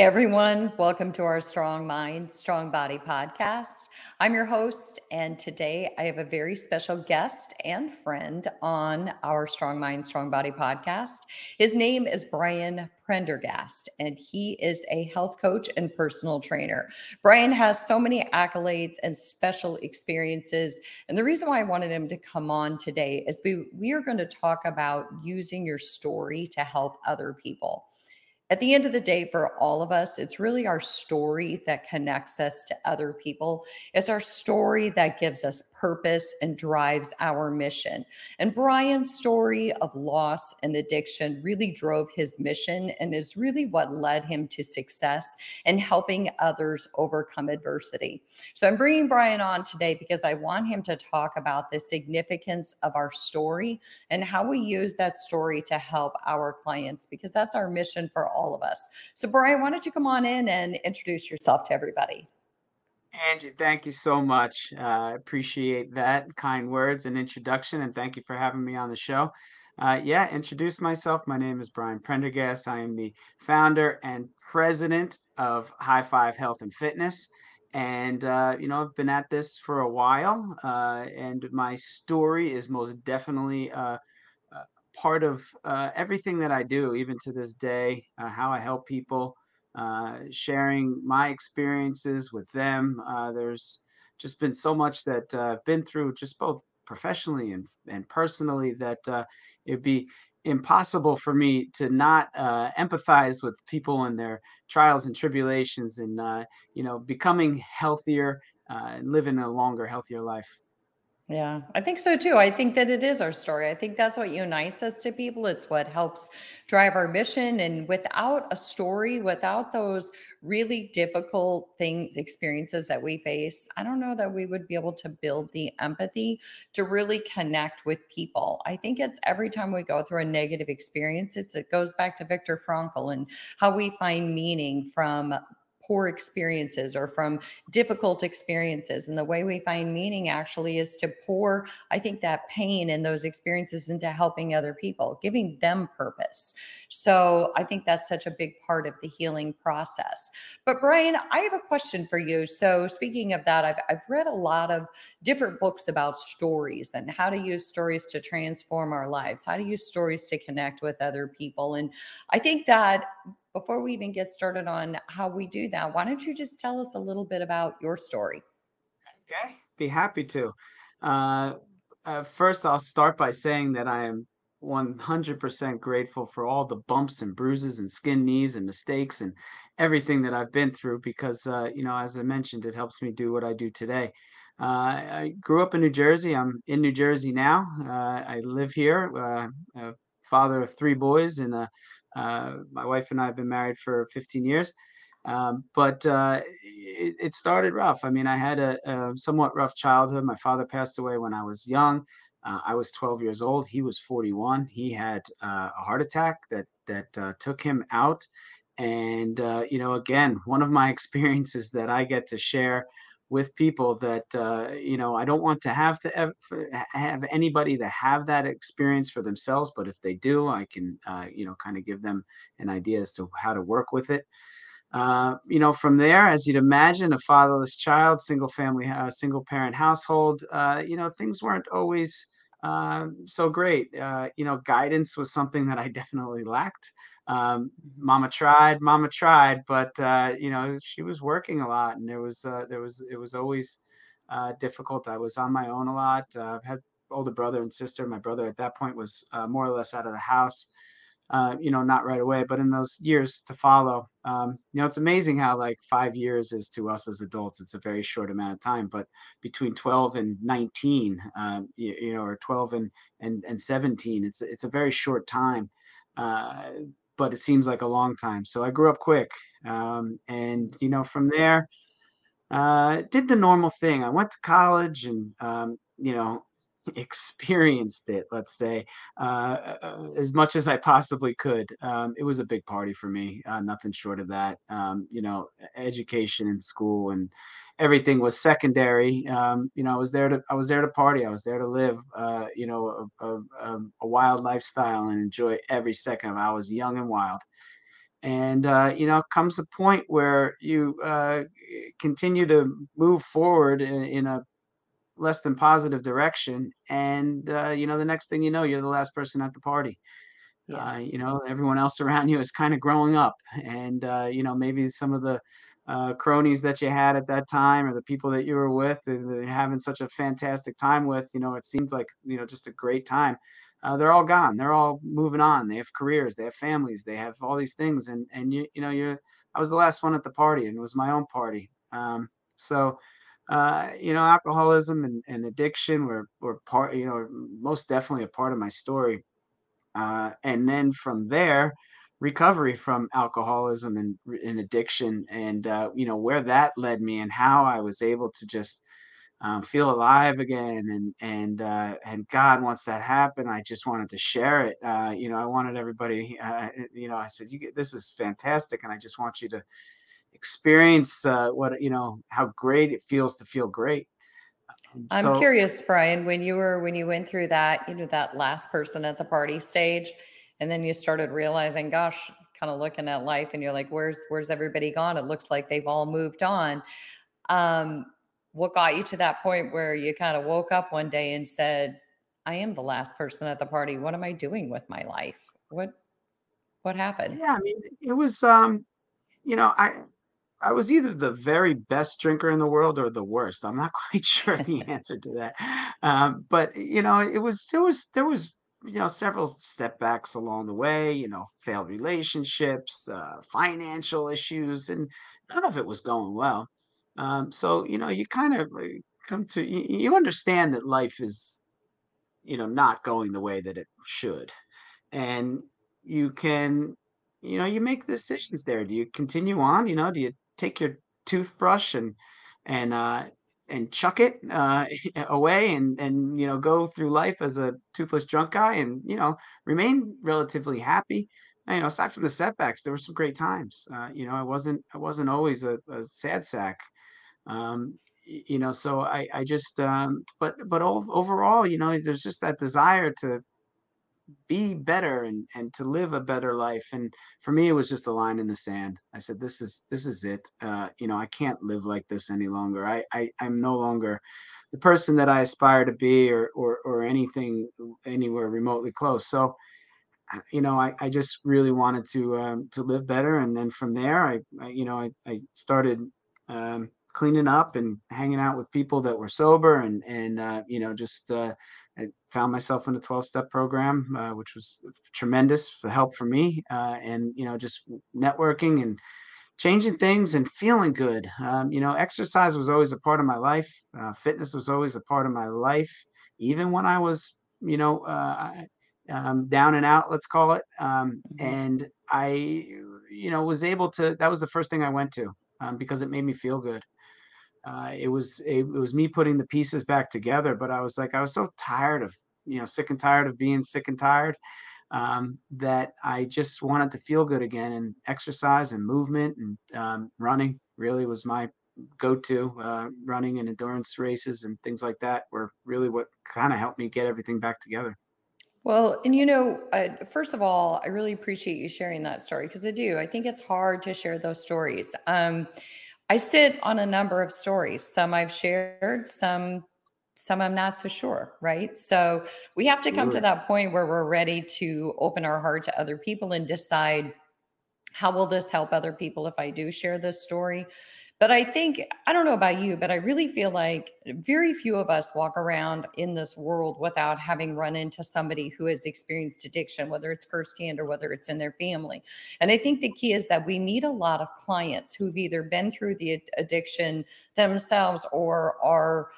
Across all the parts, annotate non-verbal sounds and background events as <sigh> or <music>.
Hey everyone, welcome to our Strong Mind, Strong Body podcast. I'm your host, and today I have a very special guest and friend on our Strong Mind, Strong Body podcast. His name is Brian Prendergast, and he is a health coach and personal trainer. Brian has so many accolades and special experiences. And the reason why I wanted him to come on today is we, we are going to talk about using your story to help other people at the end of the day, for all of us, it's really our story that connects us to other people. It's our story that gives us purpose and drives our mission. And Brian's story of loss and addiction really drove his mission and is really what led him to success and helping others overcome adversity. So I'm bringing Brian on today because I want him to talk about the significance of our story and how we use that story to help our clients because that's our mission for all all of us. So, Brian, why don't you come on in and introduce yourself to everybody? Angie, thank you so much. I uh, appreciate that kind words and introduction, and thank you for having me on the show. Uh, yeah, introduce myself. My name is Brian Prendergast. I am the founder and president of High Five Health and Fitness. And, uh, you know, I've been at this for a while, uh, and my story is most definitely uh, part of uh, everything that I do, even to this day, uh, how I help people, uh, sharing my experiences with them. Uh, there's just been so much that uh, I've been through, just both professionally and, and personally, that uh, it'd be impossible for me to not empathize with people and their trials and tribulations and, you know, becoming healthier and living a longer, healthier life. Yeah, I think so too. I think that it is our story. I think that's what unites us to people. It's what helps drive our mission. And without a story, without those really difficult things, experiences that we face, I don't know that we would be able to build the empathy to really connect with people. I think it's every time we go through a negative experience, it's it goes back to Viktor Frankl and how we find meaning from poor experiences or from difficult experiences. And the way we find meaning actually is to pour, I think, that pain and those experiences into helping other people, giving them purpose. So I think that's such a big part of the healing process. But Brian, I have a question for you. So speaking of that, I've, I've read a lot of different books about stories and how to use stories to transform our lives, how to use stories to connect with other people. And I think that before we even get started on how we do that, why don't you just tell us a little bit about your story? Okay, be happy to. Uh, uh, first, I'll start by saying that I am 100% grateful for all the bumps and bruises and skin knees and mistakes and everything that I've been through because, uh, you know, as I mentioned, it helps me do what I do today. Uh, I grew up in New Jersey. I'm in New Jersey now. Uh, I live here, uh, father of three boys and a uh, my wife and I have been married for 15 years. Um, but uh, it, it, started rough. I mean, I had a, a, somewhat rough childhood. My father passed away when I was young. Uh, I was 12 years old. He was 41. He had uh, a heart attack that that uh, took him out. And uh, you know, again, one of my <laughs> experiences that I get to share with people that uh, you know I don't want to have to have, have anybody to have that experience for themselves, but if they do, I can uh, you know kind of give them an idea as to how to work with it. Uh, you know, from there, as you'd imagine, a fatherless child, single family, uh, single parent household, uh, you know, things weren't always uh, so great. Uh, you know, guidance was something that I <laughs> definitely lacked. Um, mama tried mama tried but uh, you know she was working a lot and there was uh, there was it was always uh, difficult. I was on my own a lot. Uh, had older brother and sister. My brother at that point was uh, more or less out of the house uh, you know not right away but in those years to follow um, you know it's amazing how like five years is to us as adults it's a very short amount of time but between 12 and 19 um, you, you, know or 12 and, and and 17 it's it's a very short time uh, but it seems like a long time. So I grew up quick. Um, and, you know, from there, uh, did the normal thing. I went to college and, um, you know, experienced it, let's say, uh, uh, as much as I possibly could. Um, it was a big party for me, uh, nothing short of that. Um, you know, education in school and everything was secondary. Um, you know, I was there to I was there to party. I was there to live, uh, you know, a, a, a, wild lifestyle and enjoy every second of it. I was young and wild. and uh, you know comes a point where you uh, continue to move forward in, in, a less than positive direction and uh, you know the next thing you know you're the last person at the party yeah. Uh, you know everyone else around you is kind of growing up and uh, you know maybe some of the uh, cronies that you had at that time or the people that you were with and having such a fantastic time with you know it seemed like you know just a great time uh, they're all gone. They're all moving on. They have careers. They have families. They have all these things. And and you you know you're I was the last one at the party, and it was my own party. Um, so uh, you know, alcoholism and, and addiction were were part. You know, most definitely a part of my story. Uh, and then from there, recovery from alcoholism and, and addiction, and uh, you know where that led me, and how I was able to just um, feel alive again and and uh, and God once that happened, I just wanted to share it. Uh, you know, I wanted everybody. Uh, you know, I said, "You get this is fantastic," and I just want you to experience uh, what you know how great it feels to feel great. Um, I'm so, curious, Brian, when you were when you went through that, you know, that last person at the party stage, and then you started realizing, gosh, kind of looking at life, and you're like, "Where's where's everybody gone?" It looks like they've all moved on. Um, what got you to that point where you kind of woke up one day and said, I am the last person at the party. What am I doing with my life? What what happened? Yeah, I mean, it was um, you know, I I was either the very best drinker in the world or the worst. I'm not <laughs> quite sure the <laughs> answer to that. Um, but you know, it was there was there was you know several step backs along the way. You know, failed relationships, uh, financial issues, and none of it was going well. Um, so you know, you kind of come to you, you understand that life is, you know, not going the way that it should, and you can, you know, you make decisions there. Do you continue on? You know, do you take your toothbrush and and uh, and chuck it uh, <laughs> away and and you know go through life as a toothless drunk guy and you know remain relatively happy. You know aside from the setbacks there were some great times. Uh, you know i wasn't i wasn't always a, a sad sack. Um, you know, so I, I just, um, but, but overall, you know, there's just that desire to be better and, and to live a better life. And for me, it was just a line in the sand. I said, this is, this is it. Uh, you know, I can't live like this any longer. I, I, I'm no longer the person that I aspire to be or, or, or anything anywhere remotely close. So, uh, you know, I, I just really wanted to, um, to live better. And then from there, I, I you know, I, I started, um, cleaning up and hanging out with people that were sober and and uh, you know just uh, found myself in a 12 step program uh, which was tremendous help for me uh, and you know just networking and changing things and feeling good. Um, you know exercise was always a part of my life. Uh, fitness was always a part of my life even when I was you know uh, um, down and out let's call it. Um, mm-hmm. and I you know was able to that was the first thing I went to um, because it made me feel good uh, it was it, it was me putting the pieces back together. But I was like, I was so tired of you know sick and tired of being sick and tired um, that I just wanted to feel good again. And exercise and movement and um, running really was my go-to. Uh, running and endurance races and things like that were really what kind of helped me get everything back together. Well, and you know, uh, first of all, I really appreciate you sharing that story because I do. I think it's hard to share those stories. Um, I sit on a number of stories. Some I've shared, some some I'm not so sure, right? So we have to come to that point where we're ready to open our heart to other people and decide how will this help other people if I do share this story? But I think, I don't know about you, but I really feel like very few of us walk around in this world without having run into somebody who has experienced addiction, whether it's firsthand or whether it's in their family. And I think the key is that we meet a lot of clients who've either been through the addiction themselves or are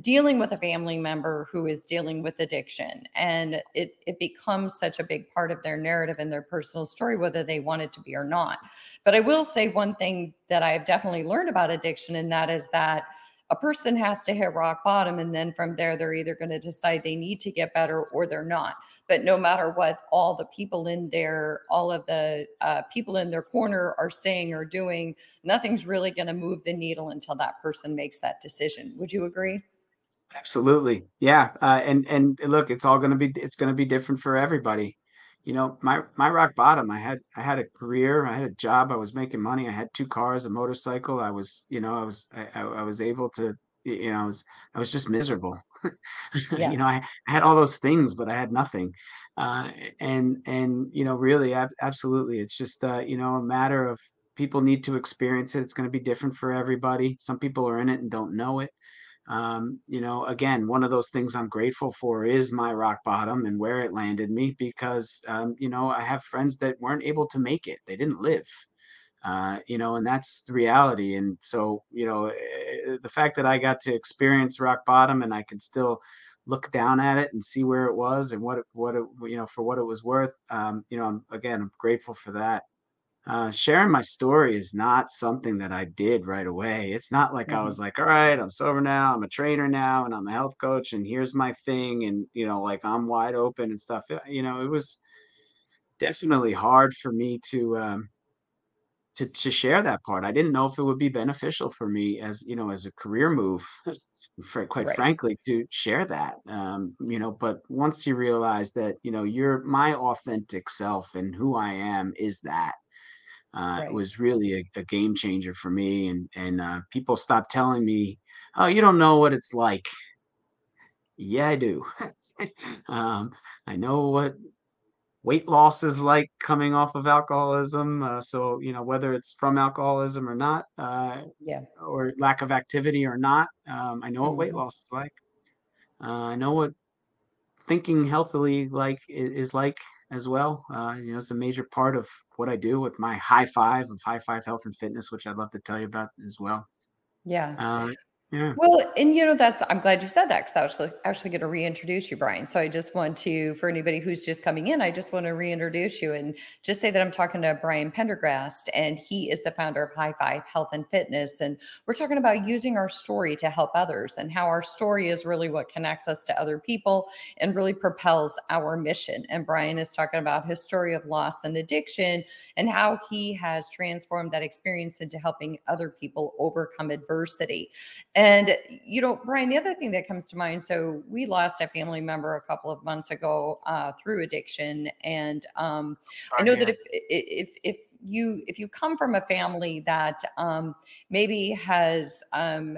dealing with a family member who is dealing with addiction and it it becomes such a big part of their narrative and their personal story whether they want it to be or not. But i will say one thing that i have definitely learned about addiction and that is that a person has to hit rock bottom and then from there they're either going to decide they need to get better or they're not. But no matter what all the people in there all of the uh, people in their corner are saying or doing nothing's really going to move the needle until that person makes that decision. Would you agree Absolutely. Yeah. Uh, and and look, it's all going to be it's going to be different for everybody. you know, my my rock bottom, I had I had a career, I had a job, I was making money, I had 2 cars, a motorcycle, I was, you know, I was I I was able to, you know, I was I was just miserable. <laughs> Yeah. You know, I I had all those things, but I had nothing. Uh, and and, you know, really, ab absolutely, it's just, uh, you know, a matter of people need to experience it, it's gonna be different for everybody. Some people are in it and don't know it. Um, you know, again, one of those things I'm grateful for is my rock bottom and where it landed me because, um, you know, I have friends that weren't able to make it. They didn't live, uh, you know, and that's the reality. And so, you know, eh, the fact that I got to experience rock bottom and I can still look down at it and see where it was and what it, what it, you know, for what it was worth. Um, you know, I'm again, I'm grateful for that. Uh, sharing my story is not something that I did right away. It's not like I Mhm. was like, "All right, I'm sober now. I'm a trainer now, and I'm a health coach, and here's my thing," and you know, like I'm wide open and stuff. You know, it was definitely hard for me to um, to to share that part. I didn't know if it would be beneficial for me as you know as a career move. For, quite Right. frankly, to share that, um, you know, but once you realize that, you know, you're my authentic self and who I am is that, uh, Right. was really a, a game changer for me. And and uh, people stopped telling me, "Oh, you don't know what it's like." Yeah, I do. <laughs> um, I know what weight loss is like coming off of alcoholism. Uh, so you know whether it's from alcoholism or not, uh, Yeah. or lack of activity or not, um, I know what weight Mhm. loss is like. Uh, I know what thinking healthily like is like as well. Uh, you know, it's a major part of what I do with my high five of high five health and fitness, which I'd love to tell you about as well. Yeah. Uh, yeah, Well, and you know, that's I'm glad you said that because I was actually, actually going to reintroduce you, Brian. So I just want to, for anybody who's just coming in, I just want to reintroduce you and just say that I'm talking to Brian Pendergrast, and he is the founder of High Five Health and Fitness. And we're talking about using our story to help others and how our story is really what connects us to other people and really propels our mission. And Brian is talking about his story of loss and addiction and how he has transformed that experience into helping other people overcome adversity. You know, Brian, the other thing that comes to mind so we lost a family member a couple of months ago uh, through addiction. And um, I know that if, if, if, you if you come from a family that um, maybe has um,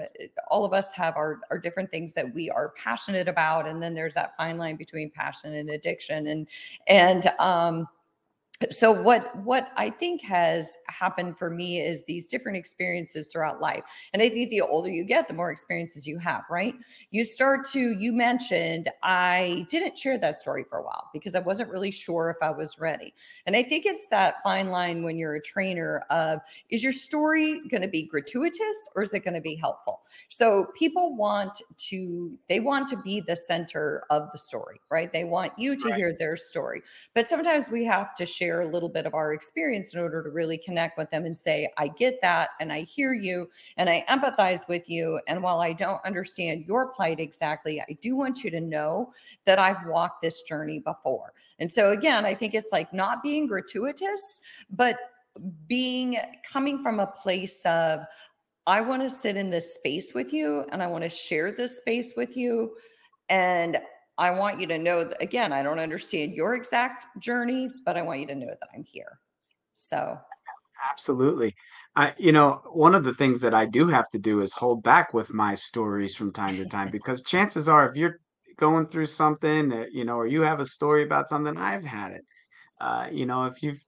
all of us have our, our different things that we are passionate about and then there's that fine line between passion and addiction and and um, so what what i think has happened for me is these different experiences throughout life. And i think the older you get the more experiences you have right? You start to you mentioned i didn't share that story for a while because i wasn't really sure if i was ready. And i think it's that fine line when you're a trainer of is your story going to be gratuitous or is it going to be helpful? So people want to they want to be the center of the story right? They want you to Right. hear their story. But sometimes we have to share a little bit of our experience in order to really connect with them and say, I get that and I hear you and I empathize with you. And while I don't understand your plight exactly, I do want you to know that I've walked this journey before. And so, again, I think it's like not being gratuitous, but being coming from a place of, I want to sit in this space with you and I want to share this space with you. And I want you to know that, again, I don't understand your exact journey, but I want you to know that I'm here. So, Absolutely. I, you know, one of the things that I do have to do is hold back with my stories from time to time <laughs> because chances are, if you're going through something, uh, you know, or you have a story about something, I've had it. Uh, you know, if you've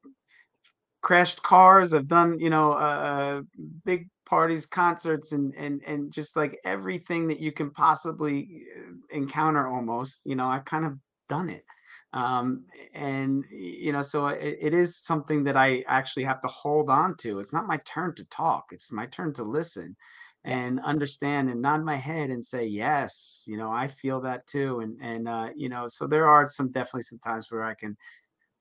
crashed cars. I've done, you know, uh, big parties, concerts, and and and just like everything that you can possibly uh, encounter. Almost, you know, I've kind of done it. Um, and you know, so it, it is something that I actually have to hold on to. It's not my turn to talk; it's my turn to listen and understand and nod my head and say yes you know i feel that too and and uh you know so there are some definitely some times where i can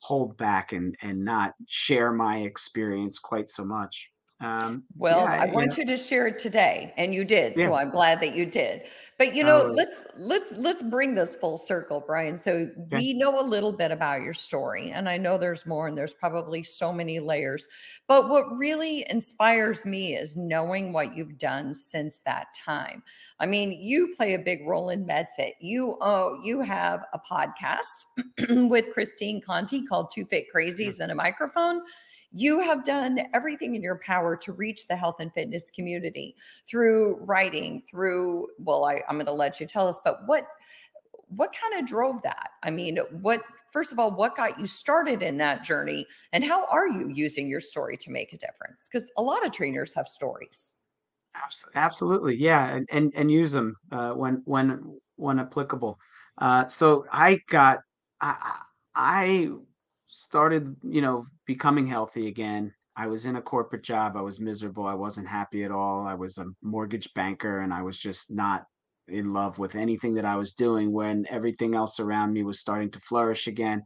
hold back and and not share my experience quite so much. Um, well, yeah, I you know, want you to share it today, and you did. yeah, So I'm glad that you did. But you know, always. let's let's let's bring this full circle, Brian. So Okay. we know a little bit about your story, and I know there's more, and there's probably so many layers. But what really inspires me is knowing what you've done since that time. I mean, you play a big role in MedFit. You oh, you have a podcast <clears throat> with Christine Conte called Two Fit Yeah. Crazies and a Microphone you have done everything in your power to reach the health and fitness community through writing through well I, i'm going to let you tell us but what what kind of drove that? I mean what first of all what got you started in that journey and how are you using your story to make a difference? Because a lot of trainers have stories. Absolutely, yeah, and and and use them uh, when when when applicable. Uh, so I got I I started, you know, becoming healthy again. I was in a corporate job. I was miserable. I wasn't happy at all. I was a mortgage banker, and I was just not in love with anything that I was doing. When everything else around me was starting to flourish again,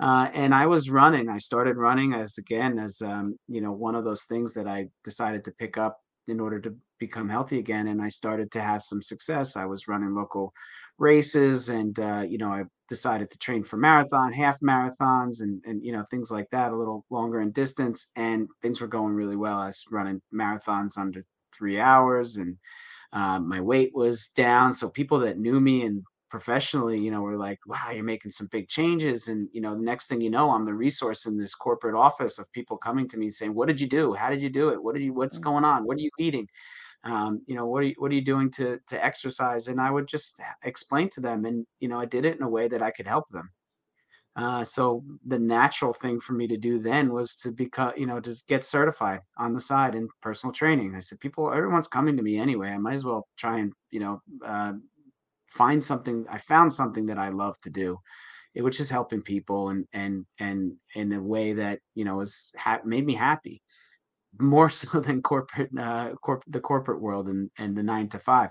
uh, and I was running. I started running as again as um, you know one of those things that I decided to pick up in order to become healthy again. And I started to have some success. I was running local races, and uh, you know I decided to train for marathon, half marathons, and and you know things like that, a little longer in distance, and things were going really well. I was running marathons under three hours, and uh, my weight was down. So people that knew me and professionally, you know, were like, wow, you're making some big changes. And, you know, the next thing you know, I'm the resource in this corporate office of people coming to me saying, what did you do? How did you do it? What did you, what's Mm. going on? What are you eating? Um, you know, what are you, what are you doing to, to exercise? And I would just explain to them. And, you know, I did it in a way that I could help them. Uh, so the natural thing for me to do then was to become, you know, just get certified on the side in personal training. I said, people, everyone's coming to me anyway. I might as well try and, you know, uh, find something. I found something that I love to do, which is helping people and and and in a way that you know is ha- made me happy more so than corporate, uh, corp the corporate world and and the nine to five.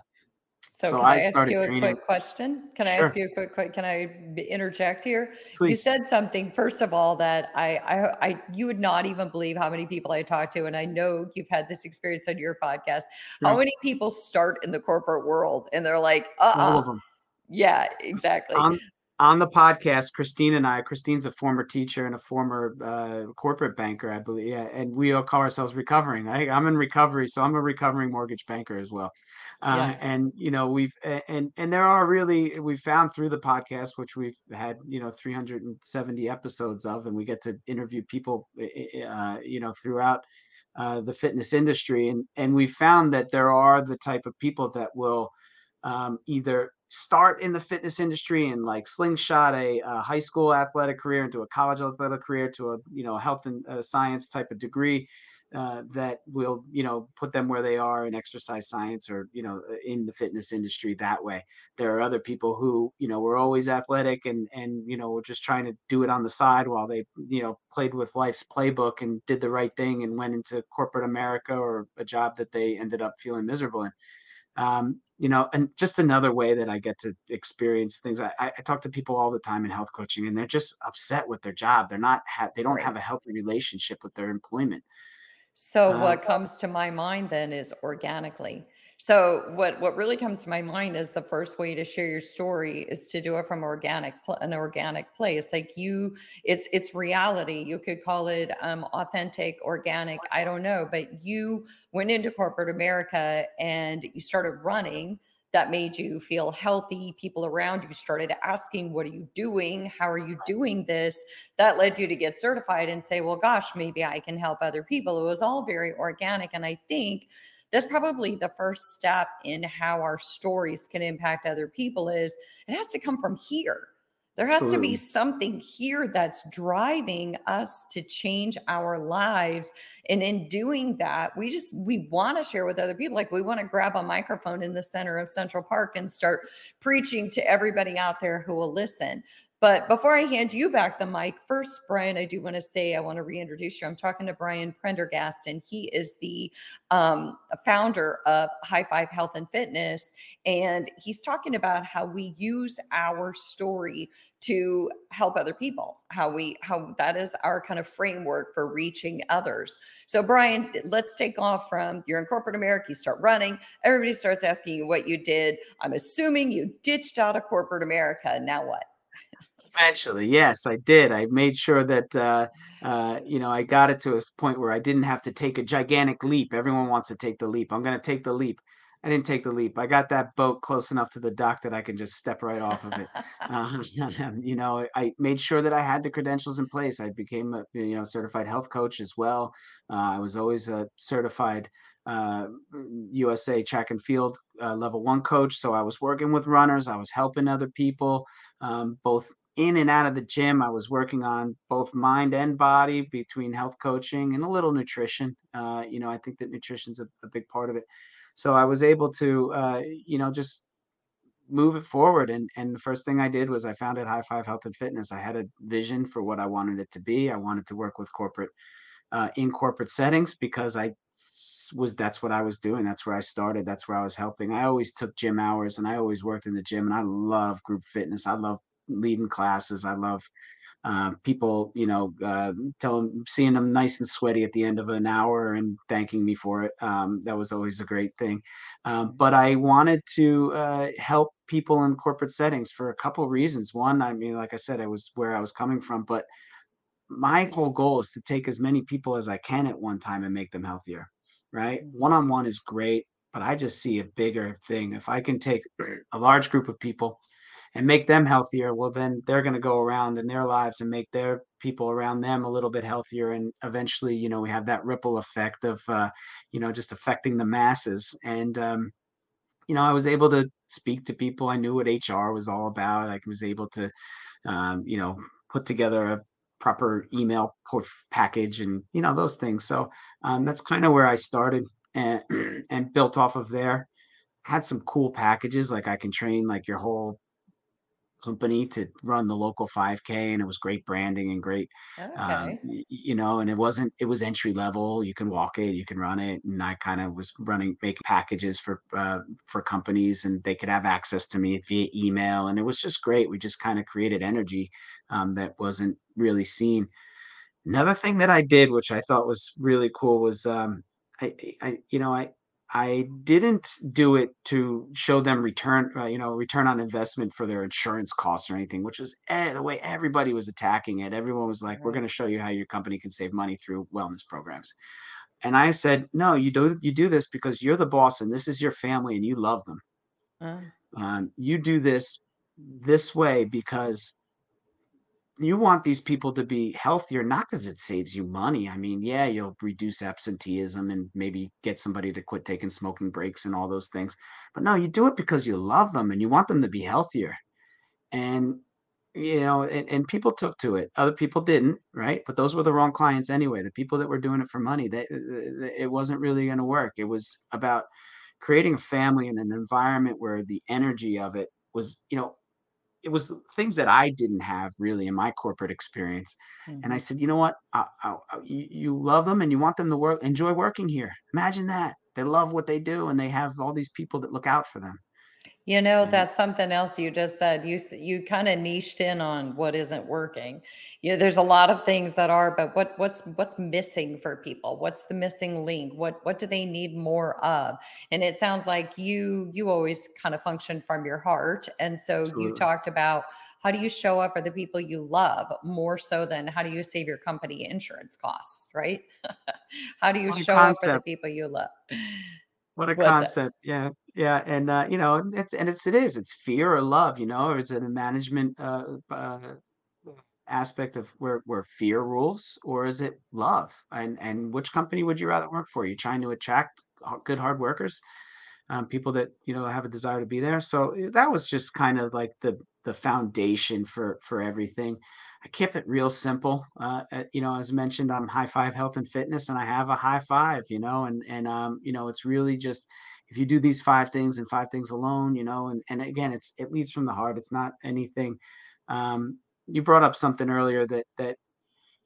So So can I I ask you a training. quick question? Can I ask you a quick, quick can I interject here? You said something first of all that I, I I you would not even believe how many people I talk to and I know you've had this experience on your podcast. How many people start in the corporate world and they're like, All "Uh-uh." of them. Yeah, exactly. On the podcast, Christine and I Christine's a former teacher and a former, uh, corporate banker, I believe yeah, and we all call ourselves recovering. I I'm in recovery, so I'm a recovering mortgage banker as well. Uh, Yeah. and, you know, we've and and there are really we've found through the podcast, which we've had, you know, 370 episodes of, and we get to interview people, uh, you know, throughout, uh, the fitness industry, and and we found that there are the type of people that will um, either start in the fitness industry and like slingshot a, a high school athletic career into a college athletic career to a you know health and uh, science type of degree uh, that will you know put them where they are in exercise science or you know uh, in the fitness industry that way. There are other people who you know were always athletic and and you know were just trying to do it on the side while they you know played with life's playbook and did the right thing and went into corporate america or a job that they ended up feeling miserable in um, you know, and just another way that I get to experience things. I, I talk to people all the time in health coaching, and they're just upset with their job. They're not ha- they don't have a healthy relationship with their employment. So Uh, what comes to my mind then is organically. So what what really comes to my mind is the first way to share your story is to do it from organic an organic place. Like you it's it's reality. You could call it um authentic, organic, I don't know, but you went into corporate America and you started running that made you feel healthy. People around you started asking, What are you doing? How are you doing this? that led you to get certified and say, well, gosh, maybe I can help other people. It was all very organic. And I think that's probably the first step in how our stories can impact other people is it has to come from here. There has to be something here that's driving us to change our lives. And in doing that, we just we want to share with other people. Like we want to grab a microphone in the center of Central Park and start preaching to everybody out there who will listen But before I hand you back the mic, first, Brian, I do want to say I want to reintroduce you. I'm talking to Brian Prendergast, and he is the um, founder of High Five Health and Fitness. And he's talking about how we use our story to help other people, how we, how that is our kind of framework for reaching others. So, Brian, let's take off from you're in corporate America, you start running, everybody starts asking you what you did. I'm assuming you ditched out of corporate America. Now what? Eventually, yes, I did. I made sure that uh, uh, you know I got it to a point where I didn't have to take a gigantic leap. Everyone wants to take the leap. I'm going to take the leap. I didn't take the leap. I got that boat close enough to the dock that I can just step right off of it. <laughs> Uh, <laughs> you know, I made sure that I had the credentials in place. I became a you know certified health coach as well. Uh, I was always a certified uh, USA track and field uh, level one coach. So I was working with runners. I was helping other people, um, both in and out of the gym. I was working on both mind and body between health coaching and a little nutrition. Uh, you know, I think that nutrition's a, a big part of it. So I was able to, uh, you know, just move it forward. And and the first thing I did was I founded High Five Health and Fitness. I had a vision for what I wanted it to be. I wanted to work with corporate uh, in corporate settings because I was that's what I was doing. That's where I started. That's where I was helping. I always took gym hours and I always worked in the gym and I love group fitness. I love leading classes. I love uh, people, you know, uh, telling, seeing them nice and sweaty at the end of an hour and thanking me for it. Um, that was always a great thing. Um, but I wanted to uh, help people in corporate settings for a couple of reasons. One, I mean, like I said, I was where I was coming from, but my whole goal is to take as many people as I can at one time and make them healthier. Right, one on one is great, but I just see a bigger thing. If I can take a large group of people and make them healthier, well, then they're going to go around in their lives and make their people around them a little bit healthier. And eventually, you know, we have that ripple effect of, uh, you know, just affecting the masses. And, um, you know, I was able to speak to people. I knew what HR was all about. I was able to, um, you know, put together a proper email package and, you know, those things. So um, that's kind of where I started and, <clears throat> and built off of there had some cool packages like I can train like your whole company to run the local 5k and it was great branding and great um, you know and it wasn't it was entry level you can walk it you can run it and i kind of was running making packages for uh, for companies and they could have access to me via email and it was just great we just kind of created energy um, that wasn't really seen. Another thing that i did which i thought was really cool was um, I, I you know i I didn't do it to show them return, uh, you know, return on investment for their insurance costs or anything, which was eh, the way everybody was attacking it. Everyone was like, "We're going to show you how your company can save money through wellness programs." And I said, "No, you do you do this because you're the boss and this is your family and you love them. Uh, Um, you do this this way because you want these people to be healthier, not because it saves you money. I mean, yeah, you'll reduce absenteeism and maybe get somebody to quit taking smoking breaks and all those things. But no, you do it because you love them and you want them to be healthier. And you know, and, and people took to it. Other people didn't, right? But those were the wrong clients anyway. The people that were doing it for money, they, it wasn't really going to work. It was about creating a family and an environment where the energy of it was, you know, it was things that I didn't have really in my corporate experience. And I mhm. said, you know what? I, I, I- you, you love them and you want them to work, enjoy working here. Imagine that. They love what they do and they have all these people that look out for them. You know, And that's something else you just said. You you kind of niched in on what isn't working. You know, there's a lot of things that are, but what what's what's missing for people? What's the missing link? What what do they need more of? And it sounds like you you always kind of function from your heart. And so you talked about how do you show up for the people you love more so than how do you save your company insurance costs, right? <laughs> how do you show up for the people you love? What a What's concept. Yeah. Yeah. And, uh, you know, it's, and it's, it is, it's fear or love, you know, or is it a management, uh, uh, aspect of where, where fear rules or is it love? And, and which company would you rather work for? Are you trying to attract good hard workers? um, people that you know have a desire to be there. So eh, that was just kind of like the the foundation for for everything. I kept it real simple. Uh, uh, you know, as mentioned, I'm High Five Health and Fitness, and I have a high five. You know, and and um, you know, it's really just if you do these five things and five things alone, you know, and and again, it's it leads from the heart. It's not anything. Um, you brought up something earlier that that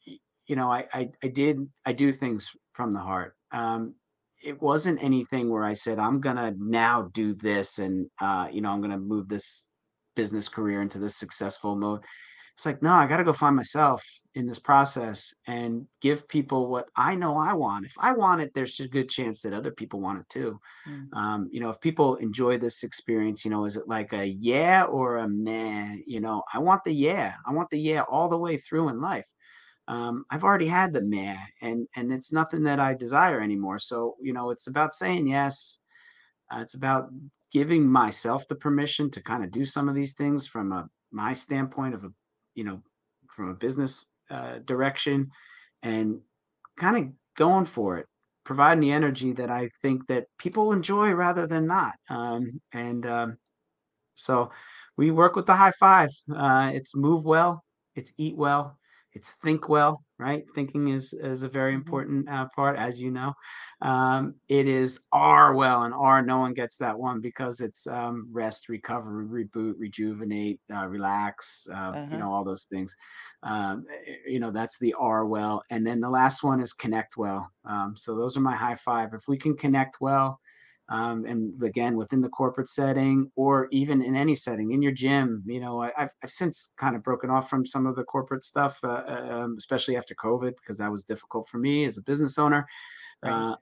you know I, I I did I do things from the heart. Um, it wasn't anything where I said I'm gonna now do this and uh, you know I'm gonna move this business career into this successful mode. It's like, no, I got to go find myself in this process and give people what I know I want. If I want it, there's a good chance that other people want it too. Mm. Um, you know, if people enjoy this experience, you know, is it like a yeah or a meh? You know, I want the yeah. I want the yeah all the way through in life. Um, I've already had the meh, and and it's nothing that I desire anymore. So you know, it's about saying yes. Uh, it's about giving myself the permission to kind of do some of these things from a my standpoint of a you know from a business uh, direction and kind of going for it providing the energy that i think that people enjoy rather than not um, and um, so we work with the high five uh, it's move well it's eat well it's think well, right? Thinking is is a very Mhm. important uh, part, as you know. Um, it is R well, and R no one gets that one because it's um, rest, recover, reboot, rejuvenate, uh, relax. Uh, you Uh-huh. know all those things. Um, eh, you know that's the R well, and then the last one is connect well. Um, so those are my high five. If we can connect well, um, and again within the corporate setting or even in any setting in your gym you know I, have I've since kind of broken off from some of the corporate stuff uh, uh, um, especially after covid because that was difficult for me as a business owner Right. uh,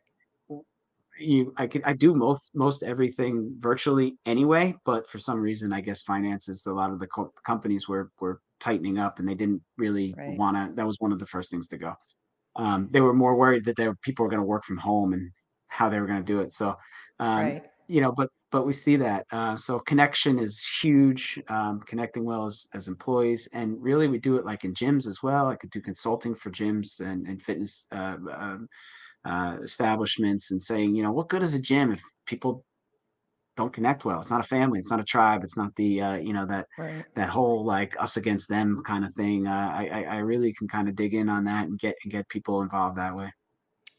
you i could i do most most everything virtually anyway but for some reason i guess finances a lot of the co- companies were were tightening up and they didn't really Right. want to that was one of the first things to go um, they were more worried that their people were going to work from home and how they were going to do it. So, um, Right. you know, but but we see that. Uh, so connection is huge. Um, connecting well as, as employees, and really we do it like in gyms as well. I could do consulting for gyms and and fitness uh, um, uh, establishments, and saying, you know, what good is a gym if people don't connect well. It's not a family. It's not a tribe. It's not the uh, you know that Right. that whole like us against them kind of thing. Uh, I I I really can kind of dig in on that and get and get people involved that way.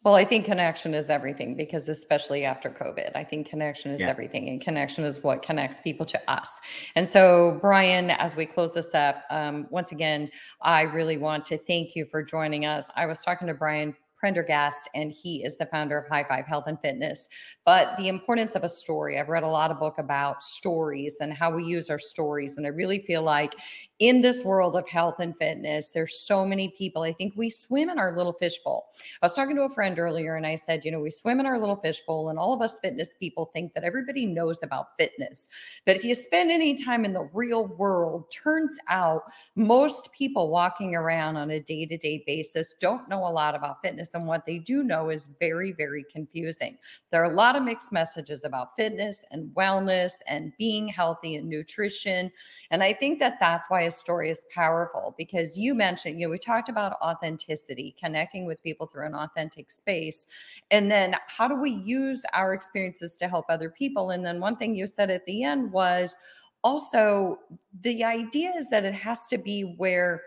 Well, I think connection is everything because especially after COVID, I think connection is Yes. everything and connection is what connects people to us. And so, Brian, as we close this up, um, once again, I really want to thank you for joining us. I was talking to Brian Prendergast, and he is the founder of High Five Health and Fitness. But the importance of a story, I've read a lot of book about stories and how we use our stories. And I really feel like in this world of health and fitness, there's so many people. I think we swim in our little fishbowl. I was talking to a friend earlier and I said, you know, we swim in our little fishbowl, and all of us fitness people think that everybody knows about fitness. But if you spend any time in the real world, turns out most people walking around on a day to day basis don't know a lot about fitness. And what they do know is very, very confusing. There are a lot of mixed messages about fitness and wellness and being healthy and nutrition. And I think that that's why a story is powerful because you mentioned, you know, we talked about authenticity, connecting with people through an authentic space. And then how do we use our experiences to help other people? And then one thing you said at the end was also the idea is that it has to be where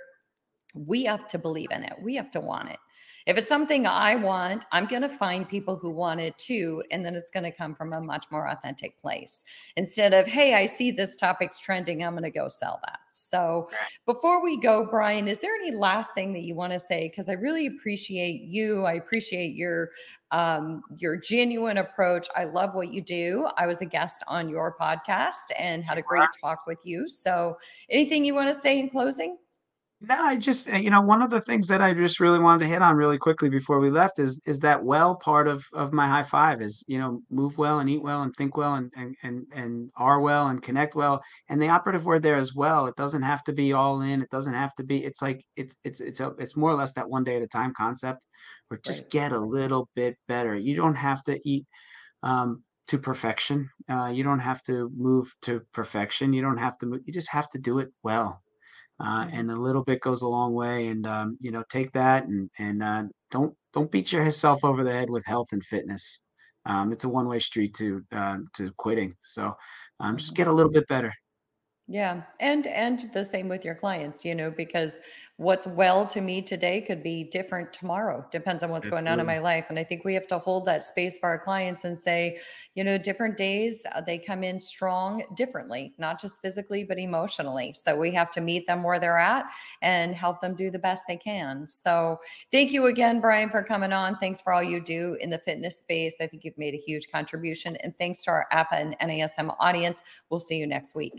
we have to believe in it. We have to want it. If it's something I want, I'm going to find people who want it too. And then it's going to come from a much more authentic place instead of, hey, I see this topic's trending. I'm going to go sell that. So before we go, Brian, is there any last thing that you want to say? Because I really appreciate you. I appreciate your um, your genuine approach. I love what you do. I was a guest on your podcast and had a great talk with you. So anything you want to say in closing? No, I just, uh, you know, one of the things that I just really wanted to hit on really quickly before we left is is that well part of of my high five is, you know, move well and eat well and think well and and and and are well and connect well. And the operative word there as well. It doesn't have to be all in. It doesn't have to be. It's like it's it's it's a, it's more or less that one day at a time concept, where Right. just get a little bit better. You don't have to eat um, to perfection. Uh, you don't have to move to perfection. You don't have to move. You just have to do it well uh, and a little bit goes a long way. And um, you know, take that and and uh, don't don't beat yourself over the head with health and fitness. Um, it's a one way street to uh, to quitting. So um, just Mhm. get a little bit better. Yeah, and and the same with your clients, you know, because what's well to me today could be different tomorrow. Depends on what's going on in my life. And I think we have to hold that space for our clients and say, you know, different days uh, they come in strong differently, not just physically, but emotionally. So we have to meet them where they're at and help them do the best they can. So thank you again, Brian, for coming on. Thanks for all you do in the fitness space. I think you've made a huge contribution. And thanks to our APA and NASM audience. We'll see you next week.